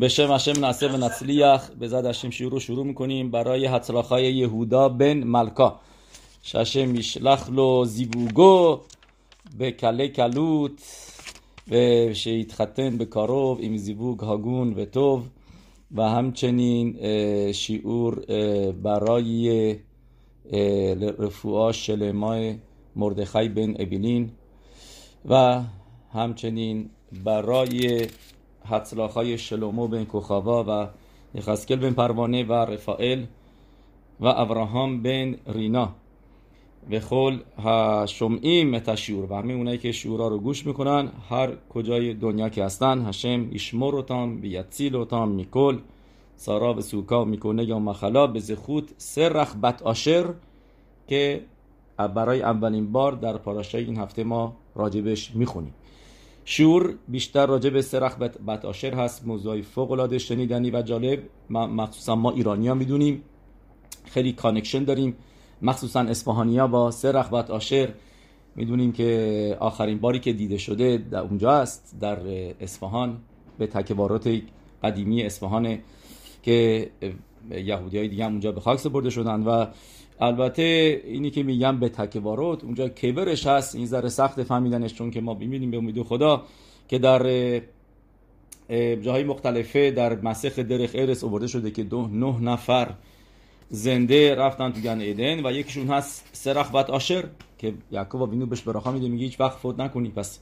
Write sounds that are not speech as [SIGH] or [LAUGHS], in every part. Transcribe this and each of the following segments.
به شم هشم نعصه و نصلیخ به زد هشم شروع شروع می‌کنیم. برای حتراخای یهودا بن ملکا. ششم میشلخ لو زیبوگو. به کله کلوت. و شیتختن به کاروب ایم زیبوگ هاگون و توب و همچنین شیعور برای رفوعا شلمای مردخی بن ابیلین. و همچنین برای های شلومو بن کوخاوا و یخسکل بن پروانه و رفائل و ابراهام بن رینا. و خل شمعیم متشیور و همه اونایی که شورا رو گوش می‌کنن هر کجای دنیا که هستن هشم ایشمورتان بیتسیلوتان میکل سارا و سوکا می‌کنه یا مخلا به زخوت سر رخبت آشر که برای اولین بار در פרשה ی این هفته ما راجبش می‌خونیم. שיעור بیشتر راجع به سرخ بت آشر هست. موضوعی فوق العاده شنیدنی و جالب. مخصوصا ما ایرانی ها می‌دونیم. خیلی connection داریم. مخصوصا اسپاهانیا با سرخ بت آشر. می‌دونیم که آخرین باری که دیده شده در اونجا است در اصفهان به تکبارات قدیمی اصفهان که یهودی های دیگه هم اونجا به خاک سپرده شدن و البته اینی که میگم به تکوارات اونجا کبرش هست این ذره سخت فهمیدنش چون که ما ببینیم به امید خدا که در جاهای مختلفه در مسخ درخ ارس آورده شده که دو نه نفر زنده رفتن تو گن ایدن و یکیشون هست سرخ بات آشر که یعقوب بینو بهش براخا میده میگه هیچ وقت فوت نکنی. پس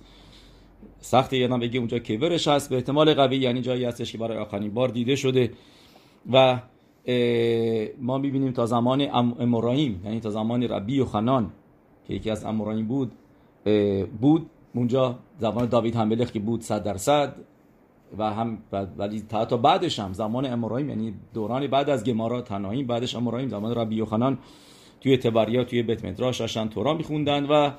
سخت یادم بگه اونجا کبرش هست به احتمال قوی یعنی جایی هستش که برای آخرین بار دیده شده و ما می‌بینیم تا زمان امورایم یعنی تا زمان ربی و خنان که یکی از امورایم بود بود. اونجا زمان داوید همبلخ که بود صد درصد. و هم ولی تا بعدش هم زمان امورایم یعنی دوران بعد از گمارا تنهایی بعدش امورایم زمان ربی و خنان توی تبریا توی بیت مدراش داشتن تورا میخوندن و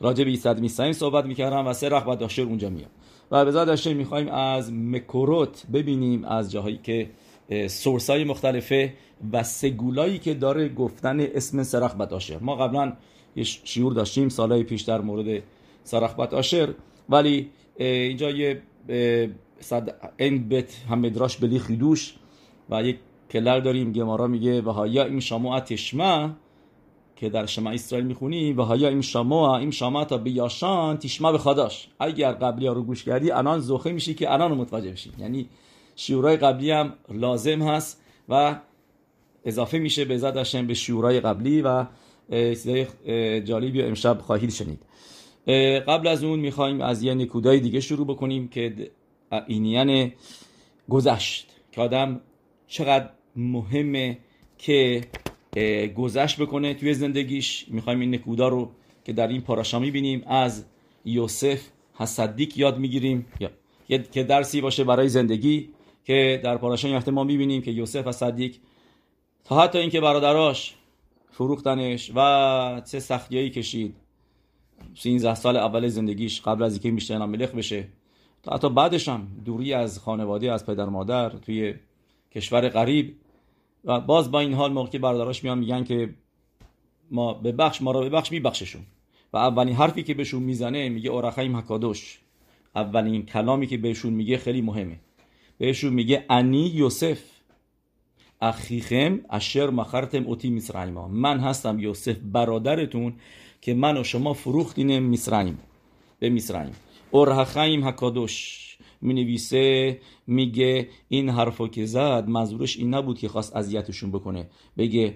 راجع به ایسد میسایم صحبت می‌کردن و سه رخ داشر اونجا میاد و به داشته می‌خوایم از مکروت ببینیم از جاهایی که سورس های مختلفه و سگولایی که داره گفتن اسم سرخبت آشر. ما قبلا یه شیور داشتیم سالهای پیش در مورد سرخبت آشر. ولی اینجا یه صد این بیت هم مدراش بلی خیدوش و یک کلر داریم. گمارا میگه و هایا این شما تشما که در شما اسرائیل می‌خونی. و هایا این شما این شما تا بیاشان تشما به خداش. اگر قبلی ها رو گوش کردی الان زخه میشی که الان رو متوجه بشی یعنی شیورای قبلی هم لازم هست و اضافه میشه به زد به شیورای قبلی و چیزای جالبی امشب خواهید شنید. قبل از اون می‌خوایم از یه نکودای دیگه شروع بکنیم که اینیان گذشت. که آدم چقدر مهمه که گذشت بکنه توی زندگیش. می‌خوایم این نکودا رو که در این پاراشا می‌بینیم از یوسف حسدیک یاد می‌گیریم. که درسی باشه برای زندگی. که در پاراشان یافته ما می‌بینیم که یوسف و صدیق تا حتی اینکه برادراش فروختنش و چه سختیایی کشید 13 سال اول زندگیش قبل از اینکه میشتن ملخ بشه تا حتی بعدش هم دوری از خانواده از پدر مادر توی کشور غریب. و باز با این حال موقع که برادراش میان میگن که ما به بخش ما را بخش میبخششون. و اولین حرفی که بهشون می‌زنه میگه اورخیم حکادوش. اولین کلامی که بهشون میگه خیلی مهمه. بهشون میگه انی یوسف اخیخم اشر مخرتم اوتی میسرائیما من هستم یوسف برادرتون که من و شما فروختین میسرائیم به میسرائیم اورهخایم حکادوش می نویسه میگه این حرفو که زد منظورش این نبود که خواست اذیتشون بکنه بگه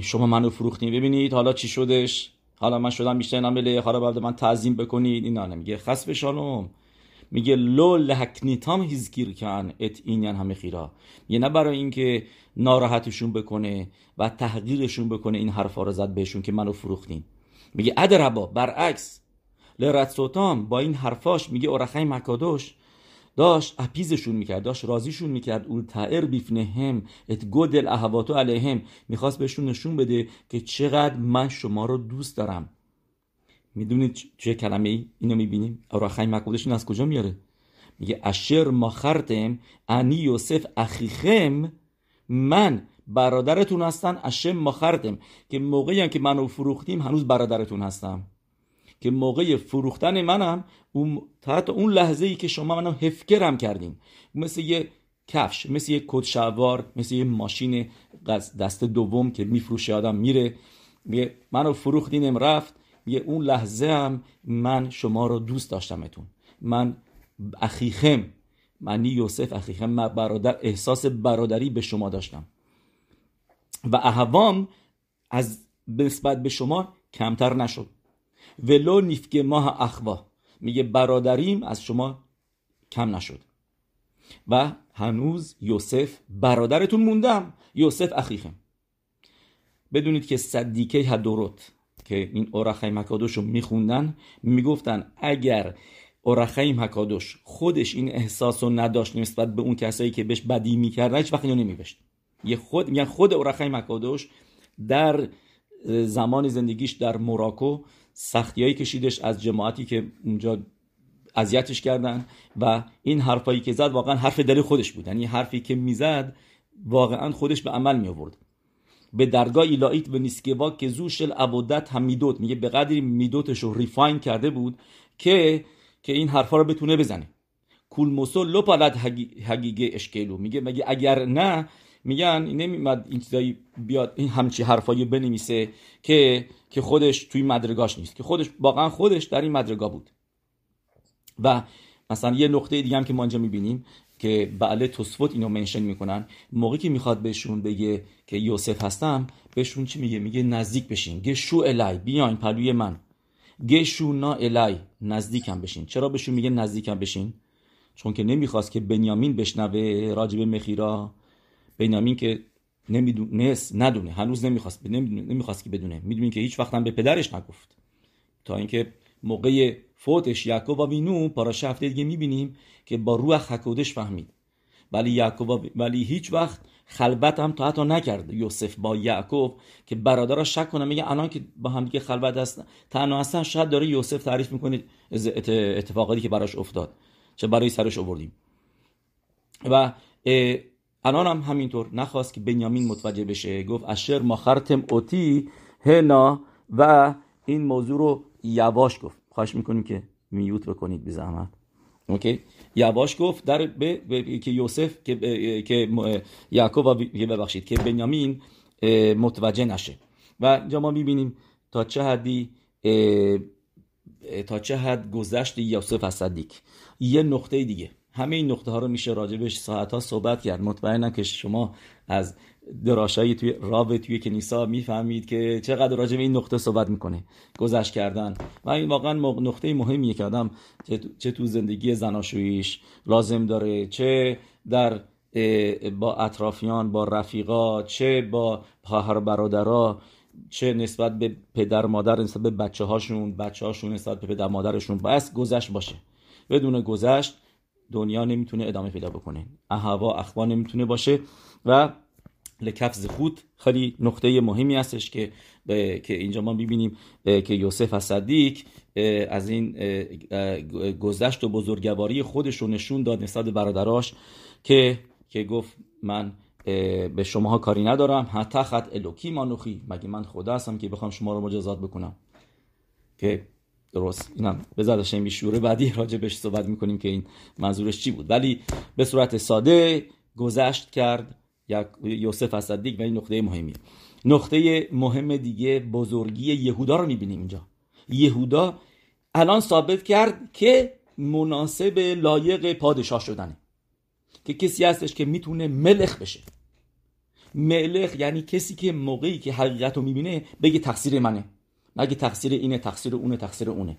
شما منو فروختین ببینید حالا چی شدش حالا من شدم بیشتر نمیله حالا بعد من تعظیم بکنید اینا نمیگه خصف شالوم میگه لو لحکنیتام هیزگیر کن ات اینین همه خیرا. یه نه برای اینکه ناراحتشون بکنه و تحقیرشون بکنه این حرفا رو زد بهشون که منو فروختین. میگه ادربا برعکس. لرتسوتام با این حرفاش میگه اورخای مکادوش داشت اپیزشون می‌کرد داشت رازیشون می‌کرد. اول تائر بیفنهم ات گودل اهواتو علیهم. می‌خواست بهشون نشون بده که چقدر من شما رو دوست دارم. می‌دونید چه کلمه ای اینو می‌بینیم؟ اوراخای مکبودشون از کجا میاره؟ میگه اشر ماخرتم انی یوسف اخیخم من برادرتون هستن اشم ماخرتم که موقعی هم که منو فروختیم هنوز برادرتون هستم. که موقع فروختن منم اون حتی اون لحظه ای که شما منو هفکرم کردین. مثل یه کفش مثل یه کد شلوار مثل یه ماشین دست دوم که میفروشه آدم میره. منو فروختینم رفت. میگه اون لحظه هم من شما رو دوست داشتمتون. من اخیخم معنی یوسف اخیخم برادر احساس برادری به شما داشتم. و اهوام از نسبت به شما کمتر نشد. ولو نیفک ماه اخوا. میگه برادریم از شما کم نشد. و هنوز یوسف برادرتون موندم. یوسف اخیخم. بدونید که صدیکه هدورت که این اورخیم مکادوش رو میخوندن می‌گفتن اگر اورخیم حکادوش خودش این احساس رو نداشت نسبت به اون کسایی که بهش بدی می‌کردن هیچ وقت اینو نمیوشت یه خود میگن خود اورخیم حکادوش در زمان زندگیش در موراکو سختیایی کشیدش از جماعتی که اونجا اذیتش کردن و این حرفایی که زد واقعا حرف دل خودش بود. یعنی حرفی که می‌زد واقعا خودش به عمل می آورد به درگاه ایلایت و نیسکوا که زوشل عبودت هم میدوت. میگه به قدری میدوتش رو ریفاین کرده بود که که این حرفا رو بتونه بزنه. کول موسو لپالت حقیقه اشکلو میگه مگه اگر نه میگن نمیمد این چیزایی بیاد این همچی حرفایی بنویسه که که خودش توی مدرگاش نیست. که خودش واقعا خودش در این مدرگا بود. و مثلا یه نقطه دیگه هم که ما اینجا می‌بینیم. که بعله توسفوت اینو منشن می‌کنن. موقعی که می‌خواد بهشون بگه که یوسف هستم بهشون چی میگه؟ میگه نزدیک بشین. گشو الای بیاین پلوی من. گشو نا الای نزدیکم بشین. چرا بهشون میگه نزدیکم بشین؟ چون که نمی‌خواست که بنیامین بشنوه راجب مخیرا. بنیامین که نمی‌دونست ندونه. هنوز نمی‌خواست نمی‌خواست که بدونه. می‌دونین که هیچ وقت به پدرش نگفت. تا اینکه موقع فوتش یعقوب و وینو پاراش هفته دیگه می‌بینیم که با روح حکودش فهمید. ولی یعقوب ولی هیچ وقت خلوت هم تا حتی نکرد یوسف با یعقوب که برادرها شک کنه میگه الان که با هم دیگه خلوت هستن. تنها هستن شاید داره یوسف تعریف می‌کنه اتفاقاتی که براش افتاد. چه برای سرش آوردیم. و الان هم همینطور نخواست که بنیامین متوجه بشه. گفت اشر ماخرتم اوتی هنا. و این موضوع رو یواش گفت. خواهش می‌کنیم که میوت بکنید بی زحمت. اوکی؟ یواش گفت در به, که یوسف که که یعقوب ببخشید که بنیامین متوجه نشه. و اینجا ما می‌بینیم تا چه حدی تا چه حد گذشت یوسف از صدیق. یه نقطه دیگه. همه این نقطه ها رو میشه راجبش ساعت ها صحبت کرد. مطمئنم که شما از دراشایی توی راب توی کنیسا می‌فهمید که چقدر راجب این نقطه صحبت می‌کنه. گذشت کردن. و این واقعا نقطه مهمیه که آدم چه تو زندگی زناشویش لازم داره چه در با اطرافیان با رفیقا چه با خواهر برادرها چه نسبت به پدر مادر نسبت به بچه هاشون بچه هاشون نسبت به پدر مادرشون. باید گذشت باشه. بدون گذشت دنیا نمی‌تونه ادامه پیدا بکنه. اهوا اخوا نمی‌تونه باشه و لکفز خود خیلی نقطه مهمی هستش که که اینجا ما می‌بینیم که یوسف از صدیق از این گذشت و بزرگواری خودش رو نشون داد نسبت برادراش که که گفت من به شماها کاری ندارم. حتی خط الوکی مانوخی مگه من خدا هستم که بخوام شما رو مجازات بکنم؟ که درست. اینم به زد شوره. بعدی راجع بهش صحبت می‌کنیم که این منظورش چی بود. ولی به صورت ساده گذشت کرد یوسف از صدیق و این نقطه مهمیه نقطه مهم دیگه بزرگی یهودا رو می‌بینیم اینجا. یهودا الان ثابت کرد که مناسب لایق پادشاه شدنه. که کسی هستش که می‌تونه ملخ بشه. ملخ یعنی کسی که موقعی که حقیقت رو می‌بینه بگه تقصیر منه. نگه تقصیر اینه تقصیر اونه تقصیر اونه.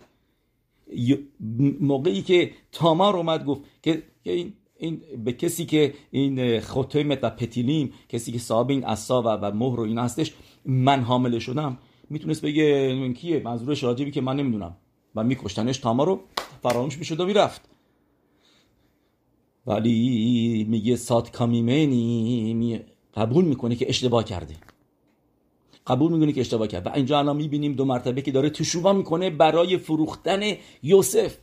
موقعی که تامار اومد گفت که این این به کسی که این ختمت و پتیلیم کسی که صاحب این اصا و, مهر و این هستش من حامله شدم. می‌تونست بگه این کیه؟ منظورش راجبی که من نمی‌دونم. و میکشتنش تاما رو فراموش می‌شد و می‌رفت. ولی میگه سات کامیمنی قبول می‌کنه که اشتباه کرده. قبول می‌کنه که اشتباه کرد. و اینجا الان می‌بینیم دو مرتبه که داره تشوبا می‌کنه برای فروختن یوسف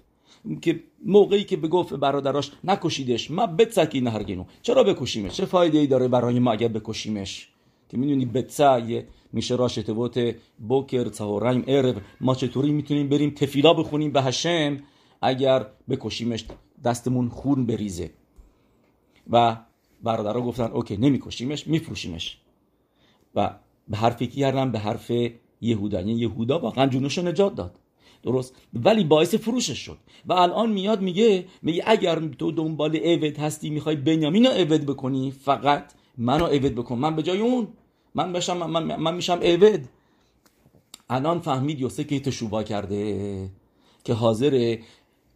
که موقعی که به گفت برادراش نکشیدش. ما بتسکی نهرگینو. چرا بکشیمش؟ چه فایده ای داره برای ما اگر بکشیمش؟ که می‌دونی بتسع میشه راشتبوت بوکر تهوریم ارب ما چطوری می‌تونیم بریم تفیلا بخونیم به هشم اگر بکشیمش؟ دستمون خون بریزه. و برادرها گفتن اوکی نمیکشیمش میفروشیمش. و به حرف کی کردن به حرف یهودا یعنی یهودا واقعا جونش نجات داد. درست. ولی باعث فروشش شد. و الان میاد میگه میگه اگر تو دنبال اوید هستی می‌خوای بنیامین رو اوید بکنی فقط منو اوید بکن. من به جای اون. من بشم من, من میشم اوید الان فهمید یوسف که تشوبا کرده که حاضر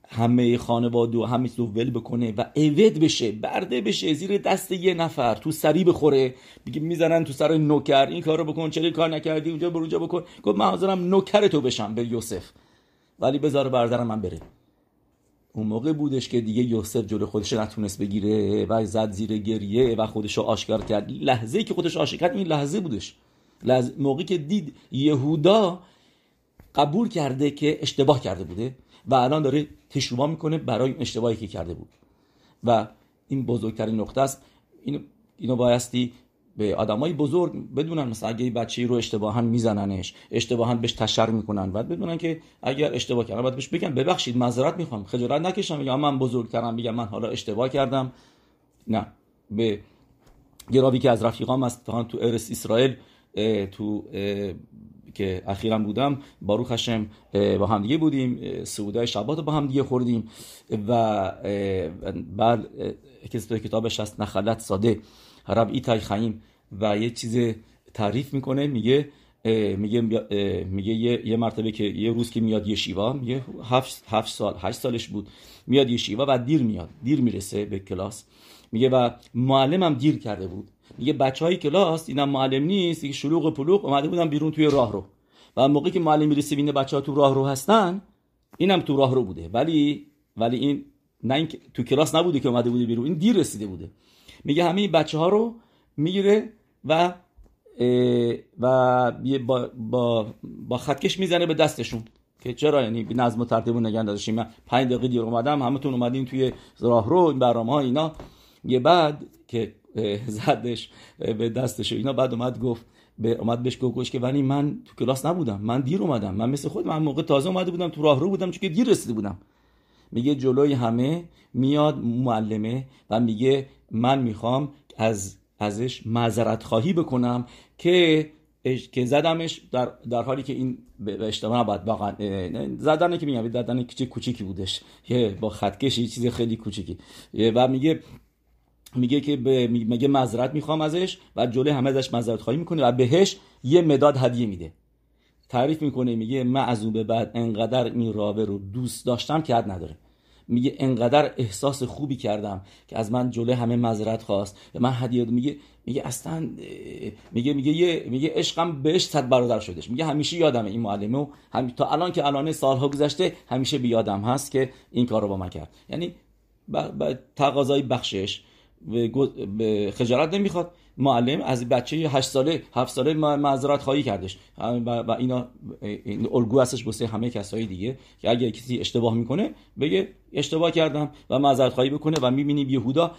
همه خانواده و همه ول بکنه و اوید بشه برده بشه زیر دست یه نفر تو سری بخوره. میگه می‌زنن تو سر نوکر این کارو بکن چرا کار نکردی؟ اونجا برو اونجا بکن. گفت من حاضرم نوکر تو بشم به یوسف. ولی بذار برادرم من بره. اون موقع بودش که دیگه یوسف جلو خودش نتونست بگیره و زد زیر گریه و خودش آشکار کرد. لحظه که خودش آشکار کرد این لحظه بودش. لحظه موقعی که دید یهودا قبول کرده که اشتباه کرده بوده. و الان داره تشوبا می‌کنه برای اشتباهی که کرده بود. و این بزرگترین نقطه است. اینو, اینو بایستی به آدمای بزرگ بدونن مثلا اگه بچه رو اشتباها میزننش اشتباها بهش تشر می‌کنن بعد بدونن که اگر اشتباه کردن بعد بهش بگن ببخشید معذرت می‌خوام خجالت نکشم میگم من بزرگترم میگم من حالا اشتباه کردم. نه. به گراوی که از رفیقام است تو ارس اسرائیل تو که اخیرا بودم باروخ هشم با هم دیگه بودیم سعودای شبات با هم دیگه خوردیم و بعد کتابش هست نخلت ساده رب ایتای خیم و یه چیز تعریف می‌کنه میگه میگه میگه یه, یه مرتبه که یه روز که میاد یه شیوا میگه هفت, هفت سال هشت سالش بود میاد یه شیوا و دیر میاد دیر می‌رسه به کلاس. میگه و معلمم دیر کرده بود. میگه بچه های کلاس اینم معلم نیست دیگه شلوغ و پلوغ اومده بودن بیرون توی راه رو. و موقعی که معلم می‌رسه بینه بچه ها تو راه رو هستن اینم تو راه رو بوده. ولی ولی این نه این تو کلاس نبوده که اومده بوده بیرون این دیر رسیده بوده. میگه همه بچه ها رو می‌گیره و و با, با, با خطکش می‌زنه به دستشون. که چرا؟ یعنی نظم و ترتیب نگه داشتیم من 5 دقیقه دیر اومدم همتون اومدین توی راه رو این برنامه ها اینا. یه بعد که زدش به دستش اینا. بعد اومد گفت به اومد بهش گفت که ولی من تو کلاس نبودم من دیر اومدم من مثل خود من موقع تازه اومده بودم تو راه رو بودم چون که دیر رسیده بودم. میگه جلوی همه میاد معلمه و میگه من می‌خوام از ازش معذرت خواهی بکنم که که زدمش در, در حالی که این به اشتباه نباید واقعا زدن که میگم زدن کوچیک کوچیکی بودش. یه با خطکش چیز خیلی کوچیکی. و میگه میگه که به میگه معذرت می‌خوام ازش و جلوی همه ازش معذرت خواهی می‌کنه و بهش یه مداد هدیه میده. تعریف می‌کنه میگه من از اون به بعد انقدر این رابه رو دوست داشتم که حد نداره. میگه انقدر احساس خوبی کردم که از من جلوی همه معذرت خواست. من هدیه میگه میگه اصلا میگه میگه یه میگه عشقم بهش صد برادر شدش میگه همیشه یادمه این معلمه و هم تا الان که الان سالها گذشته همیشه بیادم هست که این کار رو با من کرد. یعنی با تقاضای بخشش به خجالت نمی‌خواد. معلم از بچه 8 ساله 7 ساله معذرت خواهی کردش. و اینا این الگو هستش واسه همه کسایی دیگه که اگه کسی اشتباه می‌کنه بگه اشتباه کردم و معذرت خواهی بکنه و می‌بینیم یهودا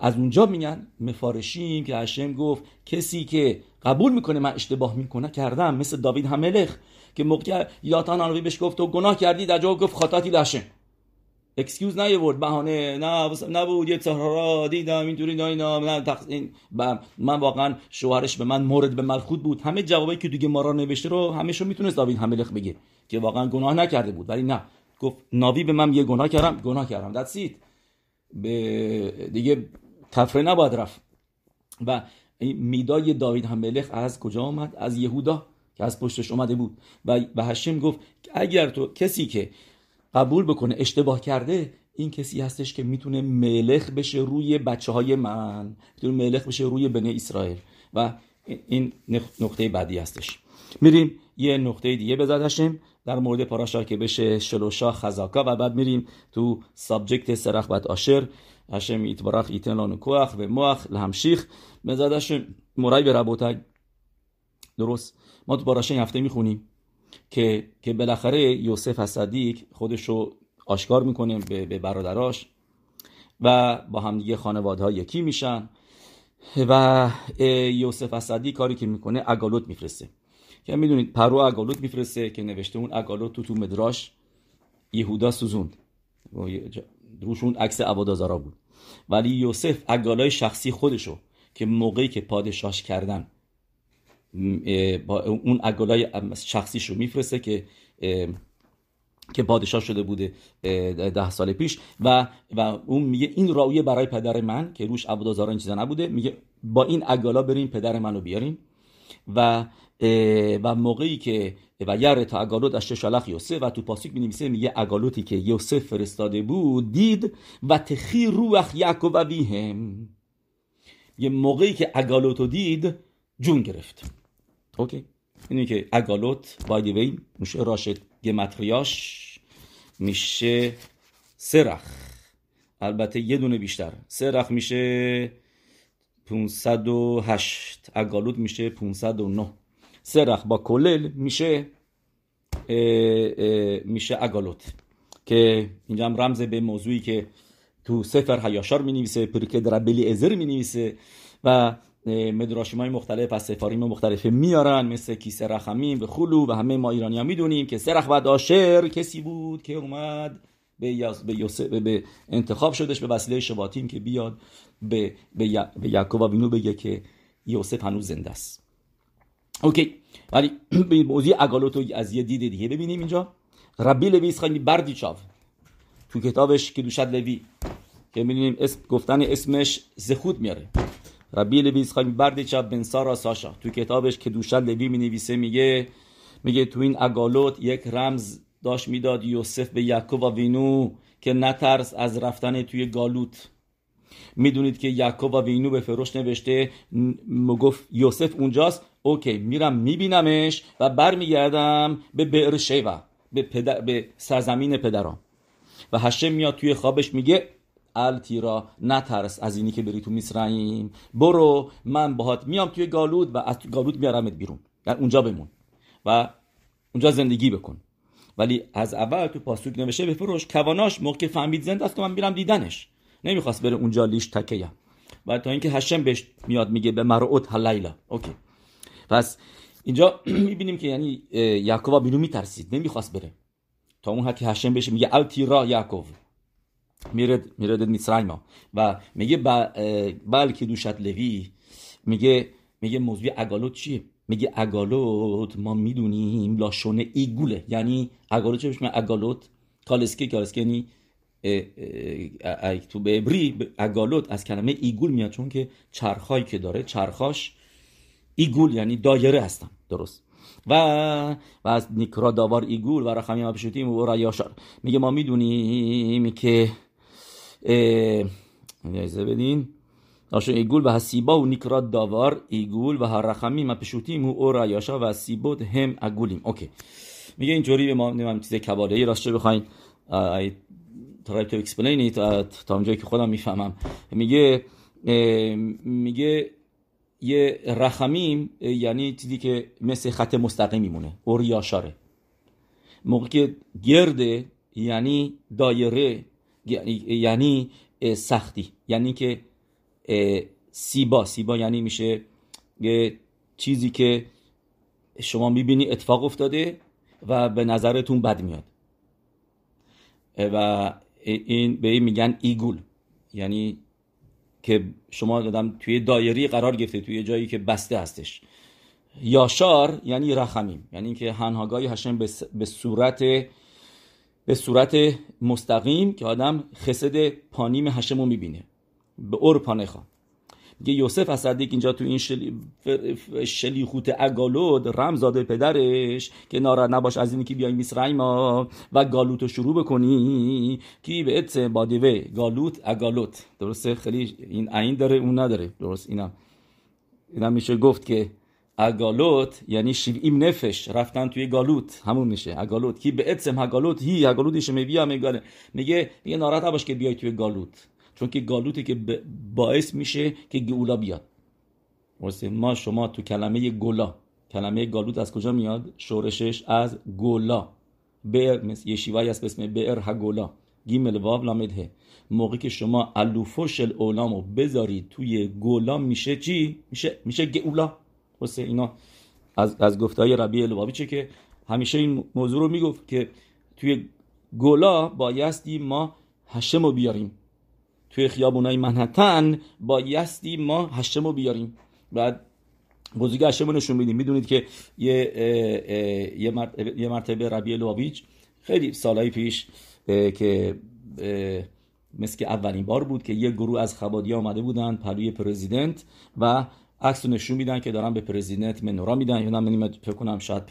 از اونجا میگن מפרשים که השם گفت کسی که قبول می‌کنه من اشتباه می‌کنه کردم. مثل داوید המלך که موقع ناتان הנביא بهش گفت تو گناه کردی در جواب گفت חטאתי להשם excuse نیورد بهانه. نه نبود. یه سهرا دیدم اینطوری نه نه این من واقعا شوهرش به من מורד במלכות بود. همه جوابایی که دیگه ما را نوشته رو همه می‌تونست داوید המלך بگه که واقعا گناه نکرده بود. ولی نه. گفت ناوی به من یه گناه کردم گناه کردم. دت سیت به دیگه تفره نباید رفت. و میدای داوید هملخ از کجا آمد؟ از یهودا که از پشتش اومده بود. و به هشم گفت اگر تو کسی که قبول بکنه اشتباه کرده این کسی هستش که می‌تونه ملخ بشه روی بچه های من می‌تونه ملخ بشه روی بنی اسرائیل. و این نقطه بعدی هستش. میریم یه نقطه دیگه بزد در مورد פרשה که بشه שלושה חזקה و بعد میریم تو subject سرخ بت آشر. השם יתברך ייתן לנו כוח ומוח להמשיך. השם مرای به درست. ما تو פרשה هفته می‌خونیم. که که بالاخره یوسف הצדיק خودش رو آشکار می‌کنه به, به برادراش و با همدیگه خانواده ها یکی میشن و یوسف اسدی کاری که می‌کنه اگالوت میفرسته. که می‌دونید پرو اگالوت میفرسته که نوشته اون اگالوت تو تو مدراش یهودا سوزوند. روشون عکس عبادازارا بود. ولی یوسف اگالای شخصی خودشو که موقعی که پادشاهش کردن با اون اگالای شخصیش رو میفرسته که که پادشاه شده بوده ده سال پیش. و و اون میگه این راویه برای پدر من که روش عبدالزارا این چیزا نبوده میگه با این اگالا بریم پدر منو بیاریم. و و موقعی که و یر تا اگالوت از شلخ یوسف و تو پاسیک بنویسه میگه اگالوتی که یوسف فرستاده بود دید و تخی روح یعقوب و یه موقعی که اگالوتو دید جون گرفت. اوکی. اینه که اگالوت بای وی میشه راشد گمتریاش میشه سرخ. البته یه دونه بیشتر. سرخ میشه 508 اگالوت میشه 509 سرخ با کلل میشه اه اه میشه اگالوت. که اینجا هم رمز به موضوعی که تو سفر هیاشار می نویسه پرکه دربلی ازر می نویسه و مدراشیم های مختلف از سفاریم مختلف میارن مثل کیسه رخمیم و خلو و همه ما ایرانی ها می‌دونیم که سرخ و داشر کسی بود که اومد به, به, به انتخاب شدش به وسیله شباتیم که بیاد به, به, به یعقوب بینو بگه که یوسف هنوز زنده است. اوکی. ولی [CLEARS THROAT] به موضوع اگالوتو از یه دید دیگه ببینیم اینجا. ربی خیلی بردی چاو. تو کتابش که دوشد لوی. که می‌دونیم اسم گفتن اسمش زخود میاره. ربی لویس خیلی بردی چاو بن سارا ساشا. تو کتابش که دوشد لوی می نویسه میگه میگه تو این اگالوت یک رمز داشت می‌داد یوسف به یعقوب و وینو که نترس از رفتن توی گالوت. می‌دونید که یعقوب و وینو به فروش نوشته مگفت یوسف اونجاست؟ اوکی میرم میبینمش و برمیگردم به بئر به, پدر، به سرزمین پدرام. و هشم میاد توی خوابش میگه التیرا نترس از اینی که بری تو میسرائیم برو من باهات میام توی گالود و از گالود میارمت بیرون. یعنی اونجا بمون و اونجا زندگی بکن. ولی از اول تو پاسوک نوشته به فروش کواناش موقع فهمید زنده است که من میرم دیدنش. نمی‌خواست بره اونجا لیش تکیه. و تا اینکه هشم بهش میاد میگه به مرعوت هلیلا اوکی. پس اینجا [CLEARS THROAT] می‌بینیم که یعنی یعقوب بینو میترسید. نمی‌خواست بره. تا اون حتی هشم بهش میگه التی را میرد میرد میسرایم و میگه بلکه دوشت لوی میگه میگه موضوع اگالوت چیه؟ میگه اگالوت ما می‌دونیم لاشونه ایگوله یعنی اگالوت چه بشمه اگالوت. کالسکی کالسکی یعنی تو به عبری اگالوت از کلمه ایگول میاد چون که چرخهایی که داره چرخاش ایگول یعنی دایره هستن. درست. و و از نیکرا داوار ایگول و رخمی ما بشوتیم و رایاشار میگه ما می‌دونیم که اجازه بدین. ناشون ایگول و هسیبا و نیکرا داوار. ایگول و هر رخمی ما بشوتیم و رایاشا و سیبود هم اگولیم. اوکی. میگه اینجوری به ما نمیم چیز کباله ای راستش بخواین. to explain it تا اونجایی که خودم می‌فهمم. میگه میگه یه رخمیم یعنی چیزی که مثل خط مستقیم میمونه اوریاشاره. موقع که گرده یعنی دایره یعنی سختی. یعنی که سیبا. سیبا یعنی میشه یه چیزی که شما می‌بینی اتفاق افتاده و به نظرتون بد میاد. و این به این میگن ایگول. یعنی که شما دادم توی دایری قرار گرفته توی جایی که بسته هستش. یاشار یعنی رخمیم. یعنی اینکه هنهاگاهی هشم به صورت به صورت مستقیم که آدم خسد پانیم هشم رو می‌بینه. به اور پانخا میگه یوسف اسدیک اینجا تو این شلی... شلیخوت اگالود رمزاده پدرش که ناراحت نباش از اینی که بیای میسرایم و گالوت رو شروع بکنی کی به ات بادیوه گالوت اگالوت. درسته؟ خیلی این عین داره اون نداره. درست؟ اینا اینا میشه گفت که اگالوت یعنی شیویم نفش رفتن توی گالوت همون میشه اگالوت کی به اتسم اگالوت هی اگالوتش میبیا میگه میگه میگه ناراحت نباش که بیای توی گالوت چون که گالوتی که باعث میشه که گولا بیاد ما شما تو کلمه گلا کلمه گالوت از کجا میاد شورشش از گولا بئر مثل یه شیوایی هست به اسم بئر هگولا گیمل واو لامده موقعی که شما الوفوش اولامو بذارید توی گولا میشه چی میشه میشه گولا واسه اینا از از گفتهای ربی چه که همیشه این موضوع رو می‌گفت که توی گولا بایستی ما هشم رو بیاریم. توی خیابونای منحتن بایستی ما هشم رو بیاریم. بعد بزرگ هشم رو نشون میدیم. می‌دونید که یه, یه, مرتبه, یه مرتبه ربی لوابیچ خیلی سالهای پیش که مثل که اولین بار بود که یه گروه از خبادی آمده بودن پروی پرزیدنت و عکس نشون میدن که دارن به پرزیدنت منورا میدن. یا من فکر کنم شاید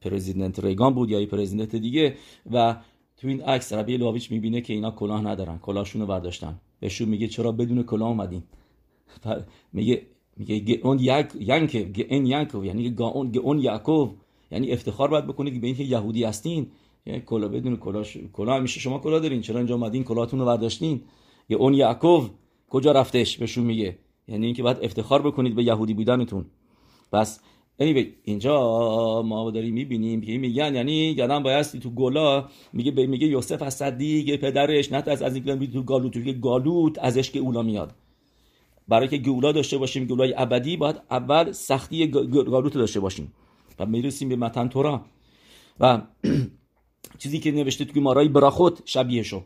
پرزیدنت ریگان بود یا یه پرزیدنت دیگه. و تو این عکس ربی لاویچ می‌بینه که اینا کلاه ندارن. کلاهشون رو برداشتن. بهشون میگه چرا بدون کلاه اومدین؟ [LAUGHS] میگه میگه اون یک ینک این ینکو. یعنی گاون اون یعقوب. یعنی افتخار باید بکنید به اینکه یهودی هستین. یعنی کلا بدون کلاه کلاه میشه. شما کلاه دارین. چرا اینجا اومدین؟ کلاهتون رو برداشتین. یه اون یعقوب. کجا رفتش؟ بهشون میگه. یعنی اینکه باید افتخار بکنید به یهودی بودنتون. پس anyway, اینجا ما داریم می‌بینیم که میگن یعنی یادم بایستی تو گلا میگه میگه یوسف از صدیق پدرش نه از از اینکه تو گالوت تو گالوت ازش که اولا میاد. برای که گولا داشته باشیم گولای ابدی باید اول سختی گالوت داشته باشیم. و می‌رسیم به متن تورا. و [CLEARS THROAT] چیزی که نوشته توی مارای براخوت شبیه شو.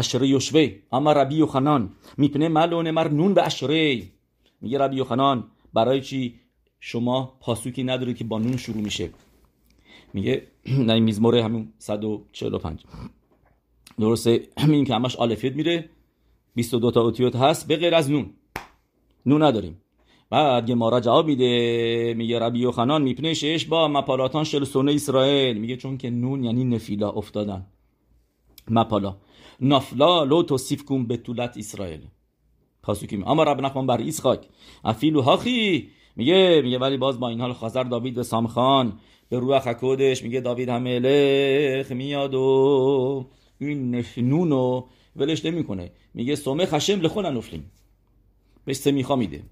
اشره یوشوه اما ربی یوخنان میپنه ملون مر نون به اشره میگه ربی یوخنان برای چی شما پاسوکی ندارید که با نون شروع میشه؟ میگه نه میزمور همون 145 درسته؟ [CLEARS THROAT] همین که همش آلفیت میره. 22 تا اوتیوت هست به غیر از نون. نون نداریم. بعد گمارا جواب میده. میگه ربی یوخنان میپنه شش با مپالاتان شل سونه اسرائیل. میگه چون که نون یعنی نفیلا افتادن. مپالا. نافلا لو توصیف به طولت اسرائیل. پاسوکی می اما رب نخوان بر اسحاق. افیلو هاخی. میگه میگه ولی باز با این حال خازر داوید به سامخان به روح خکودش میگه داوید هملخ میاد و این نفنونو ولش نمی‌کنه. میگه سومه خشم لخون نفلیم بهش سمیخا میده.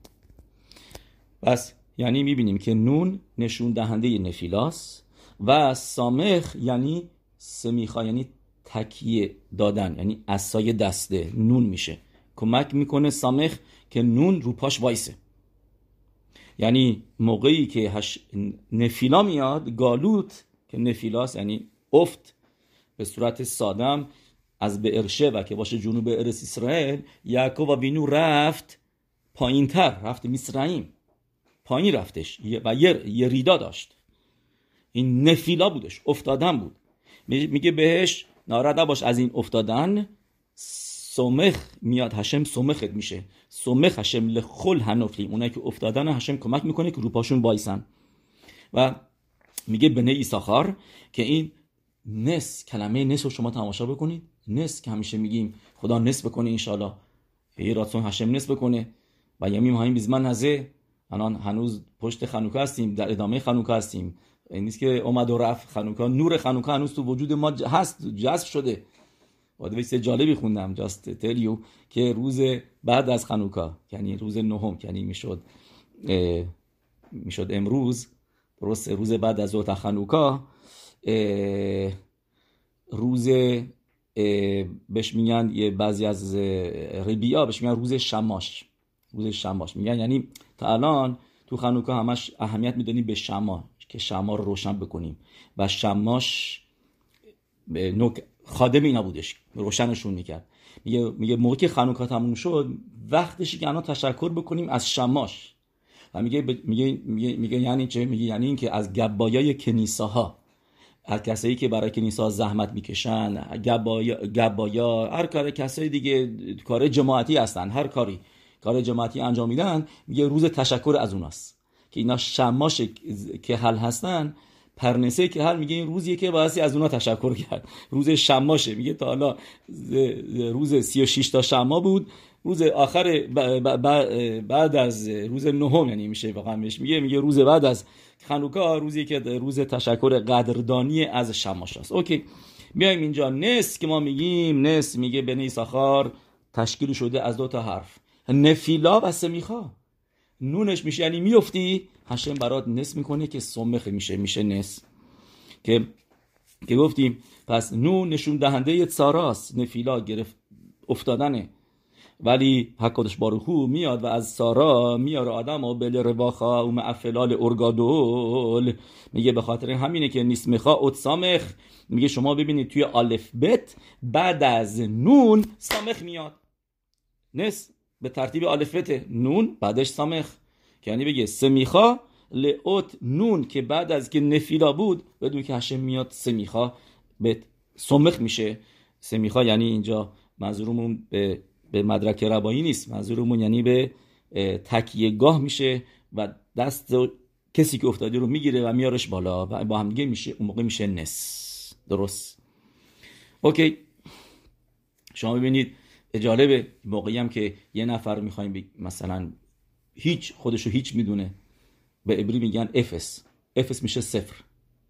بس یعنی می‌بینیم که نون نشون دهنده نفیلاس و سامخ یعنی سمیخا یعنی تکیه دادن یعنی اسای دسته نون میشه. کمک می‌کنه سامخ که نون رو پاش وایسه. یعنی موقعی که هش... نفیلا میاد گالوت که نفیلاس یعنی افت به صورت سادم از به ارشه و که باشه جنوب ارس اسرائیل یعقوب و بینو رفت پایین تر رفت میسرائیم پایین رفتش. و یه ریدا داشت. این نفیلا بودش افتادن بود. میگه بهش ناراحت باش از این افتادن. سومخ میاد هشم سومخت میشه. سومخ هشم لخل هنفلیم اونایی که افتادن هشم کمک می‌کنه که روپاشون بایسن و میگه بنه ایساخار که این نس کلمه نس رو شما تماشا بکنید. نس که همیشه میگیم خدا نس بکنه انشالله یه راتون هشم نس بکنه. و یمیم هاییم بیزمن هزه. الان هنوز پشت خنوکا هستیم در ادامه خنوکا هستیم. این نیست که اومد و رفت خنوکا نور خنوکا هنوز تو وجود ما هست جذب شده. واسه جالبی خوندم جاست تلیو که روز بعد از خنوکا یعنی روز نهم یعنی می‌شد می‌شد امروز درست روز بعد از اوت خنوکا روز بهش میگن یه بعضی از ربیا بهش میگن روز شماش. روز شماش. میگن یعنی تا الان تو خنوکا همش اهمیت می‌دونیم به شما. که شما رو روشن بکنیم. و شماش خادم اینا بودش روشنشون می‌کرد. میگه میگه موقع که خانوکا تموم شد وقتشی که الان تشکر بکنیم از شماش و میگه میگه میگه, میگه یعنی چه؟ میگه یعنی اینکه از گبایای کنیساها. هر کسایی که برای کنیسا زحمت می‌کشن گبایا, گبایا هر کار کسایی دیگه کار جماعتی هستن هر کاری کار جماعتی انجام میدن میگه روز تشکر از اوناست. که اینا شماش که حل هستن پرنسه که هر میگه این روزیه که باعثی از اونا تشکر کرد. روز شماشه. میگه تا حالا روز 36 تا شما بود. روز آخر بعد از روز نهم یعنی میشه واقعا میگه. میگه روز بعد از خنوکا روزی که روز تشکر قدردانی از شماش است. اوکی. میایم اینجا. نس که ما میگیم نس میگه بنی ساخار تشکیل شده از دو تا حرف. نفیلا و سمیخا. نونش میشه. یعنی میفتی هشم برات نس می‌کنه که سمخ میشه میشه نس که که گفتیم پس نون نشون دهنده ساراست نفیلا گرفت افتادنه. ولی حکادش باروخو میاد و از سارا میاره آدم و بل رواخا و معفلال ارگادول. میگه به خاطر همینه که نیست میخوا ات سامخ. میگه شما ببینید توی آلف بت بعد از نون سامخ میاد. نس به ترتیب آلف بت نون بعدش سامخ. که یعنی بگه سمیخا لعوت نون که بعد از که نفیلا بود بدون که هشم میاد سمیخا به سمخ میشه. سمیخا یعنی اینجا منظورمون به به مدرک ربایی نیست. منظورمون یعنی به تکیه گاه میشه و دست کسی که افتادی رو می‌گیره و میارش بالا و با هم میشه اون موقع میشه نس درست؟ اوکی. شما ببینید جالبه موقعی هم که یه نفر می‌خوایم مثلا هیچ خودشو هیچ می‌دونه به عبری میگن افس افس میشه صفر.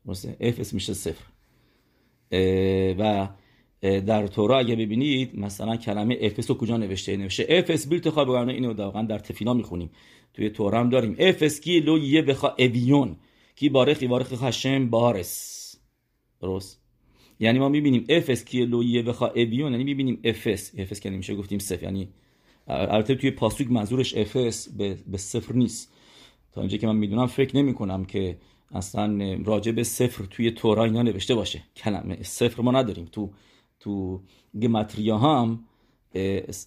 درسته؟ افس میشه صفر. و در تورا اگه ببینید مثلا کلمه افس رو کجا نوشته؟ نوشته افس بیلت خواه بگرنه اینو واقعا در تفیلا می‌خونیم. توی تورا هم داریم. افس کی لو یه بخوا اویون کی بارخی بارخی هشم بارس. درست؟ یعنی ما می‌بینیم افس کی لو یه بخوا اویون یعنی می‌بینیم افس افس که نمیشه گفتیم صفر. یعنی البته توی پاسوک منظورش افس به, به صفر نیست. تا اینجا که من می‌دونم فکر نمی کنم که اصلا راجع به صفر توی تورا اینا نوشته باشه. کلمه صفر ما نداریم. تو تو گمتریا هم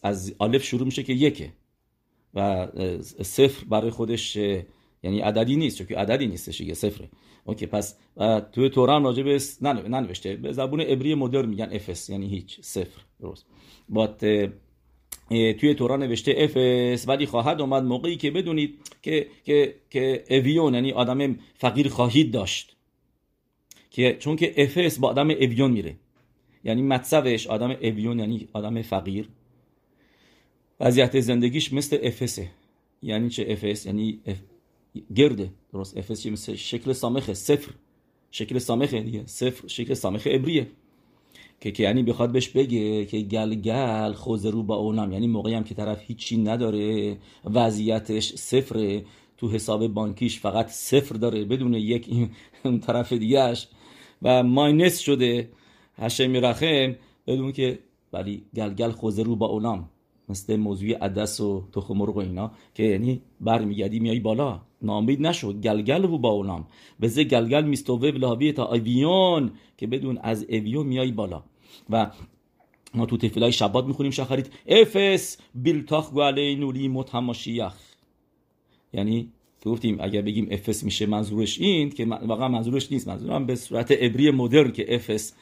از آلف شروع میشه که یکه. و صفر برای خودش یعنی عددی نیست چون که عددی نیستش یه صفره. اوکی پس توی تورا هم راجع به ننوشته. به زبون عبری مدرن میگن افس یعنی هیچ صفر درست. بات توی تورا نوشته افس ولی خواهد اومد موقعی که بدونید که که که اویون یعنی آدم فقیر خواهید داشت. که چون که افس با آدم اویون میره. یعنی مطلبش آدم اویون یعنی آدم فقیر. وضعیت زندگیش مثل افسه یعنی چه افس یعنی اف... گرده. درست. افس مثل شکل سامخه صفر. شکل سامخه دیگه. صفر. شکل سامخه ابریه که که یعنی بخواد بهش بگه که گل گل خوزه رو با اونم یعنی موقعی هم که طرف هیچی نداره وضعیتش صفره. تو حساب بانکیش فقط صفر داره بدون یک این طرف دیگهش و ماینس شده. هشم رخم بدون که ولی گلگل خوزه رو با اونام. مثل موضوع عدس و تخم مرغ و اینا. که یعنی برمیگردی میای بالا. نامید نشو گلگل رو با اونام. بزه گلگل میستوه بلاوی تا اویون که بدون از اویون میای بالا. و ما تو تفیلای شبات می‌خونیم شخرید افس بیلتاخ گوالی نوری متماشیخ یعنی گفتیم اگر بگیم افس میشه منظورش این که واقعا منظورش نیست. منظورم به صورت عبری مدرن که افس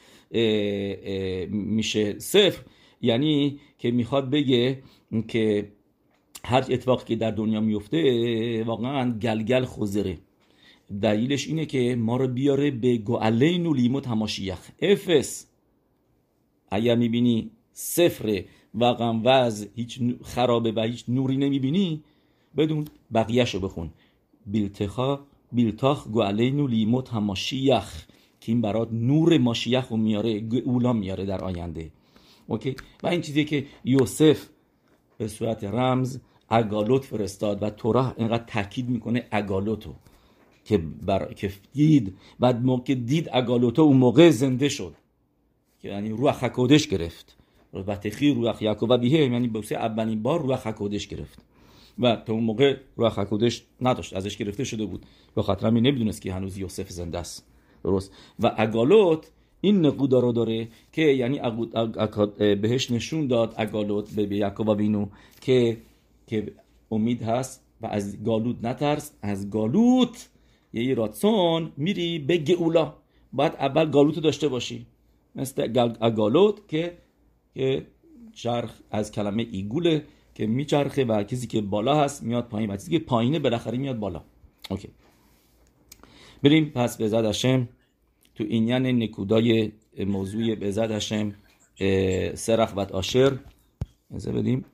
میشه صفر. یعنی که می‌خواد بگه که هر اتفاقی که در دنیا میفته واقعا گلگل خوزره. دلیلش اینه که ما رو بیاره به گوالین و لیمو تماشیخ افس اگر می‌بینی صفر واقعا وضع هیچ خرابه و هیچ نوری نمی‌بینی بدون بقیهش رو بخون. بیلتخا بیلتاخ گوالین و لیمو تماشیخ که این برات نور ماشیخ رو میاره اولا میاره در آینده. اوکی؟ و این چیزی که یوسف به صورت رمز اگالوت فرستاد و تورا اینقدر تاکید می‌کنه اگالوتو که بر... که دید. و موقع دید اگالوتو اون موقع زنده شد. که یعنی روح حکودش گرفت. و تخی روح یعقوب بیه یعنی به اولین بار روح حکودش گرفت. و تا اون موقع روح حکودش نداشت ازش گرفته شده بود. به خاطر همین نمی‌دونست که هنوز یوسف زنده است. درست. و اگالوت این نقودا رو داره که یعنی بهش نشون داد اگالوت به یعقوب بینو که که امید هست و از گالوت نترس از گالوت یه راتسون میری به گئولا. باید اول گالوت داشته باشی. مثل اگالوت که که چرخ از کلمه ایگوله که میچرخه و کسی که بالا هست میاد پایین و کسی که پایینه بالاخره میاد بالا. اوکی. بریم پس به زد تو اینین نکودای موضوع به زد هشم سرخ و آشر بدیم.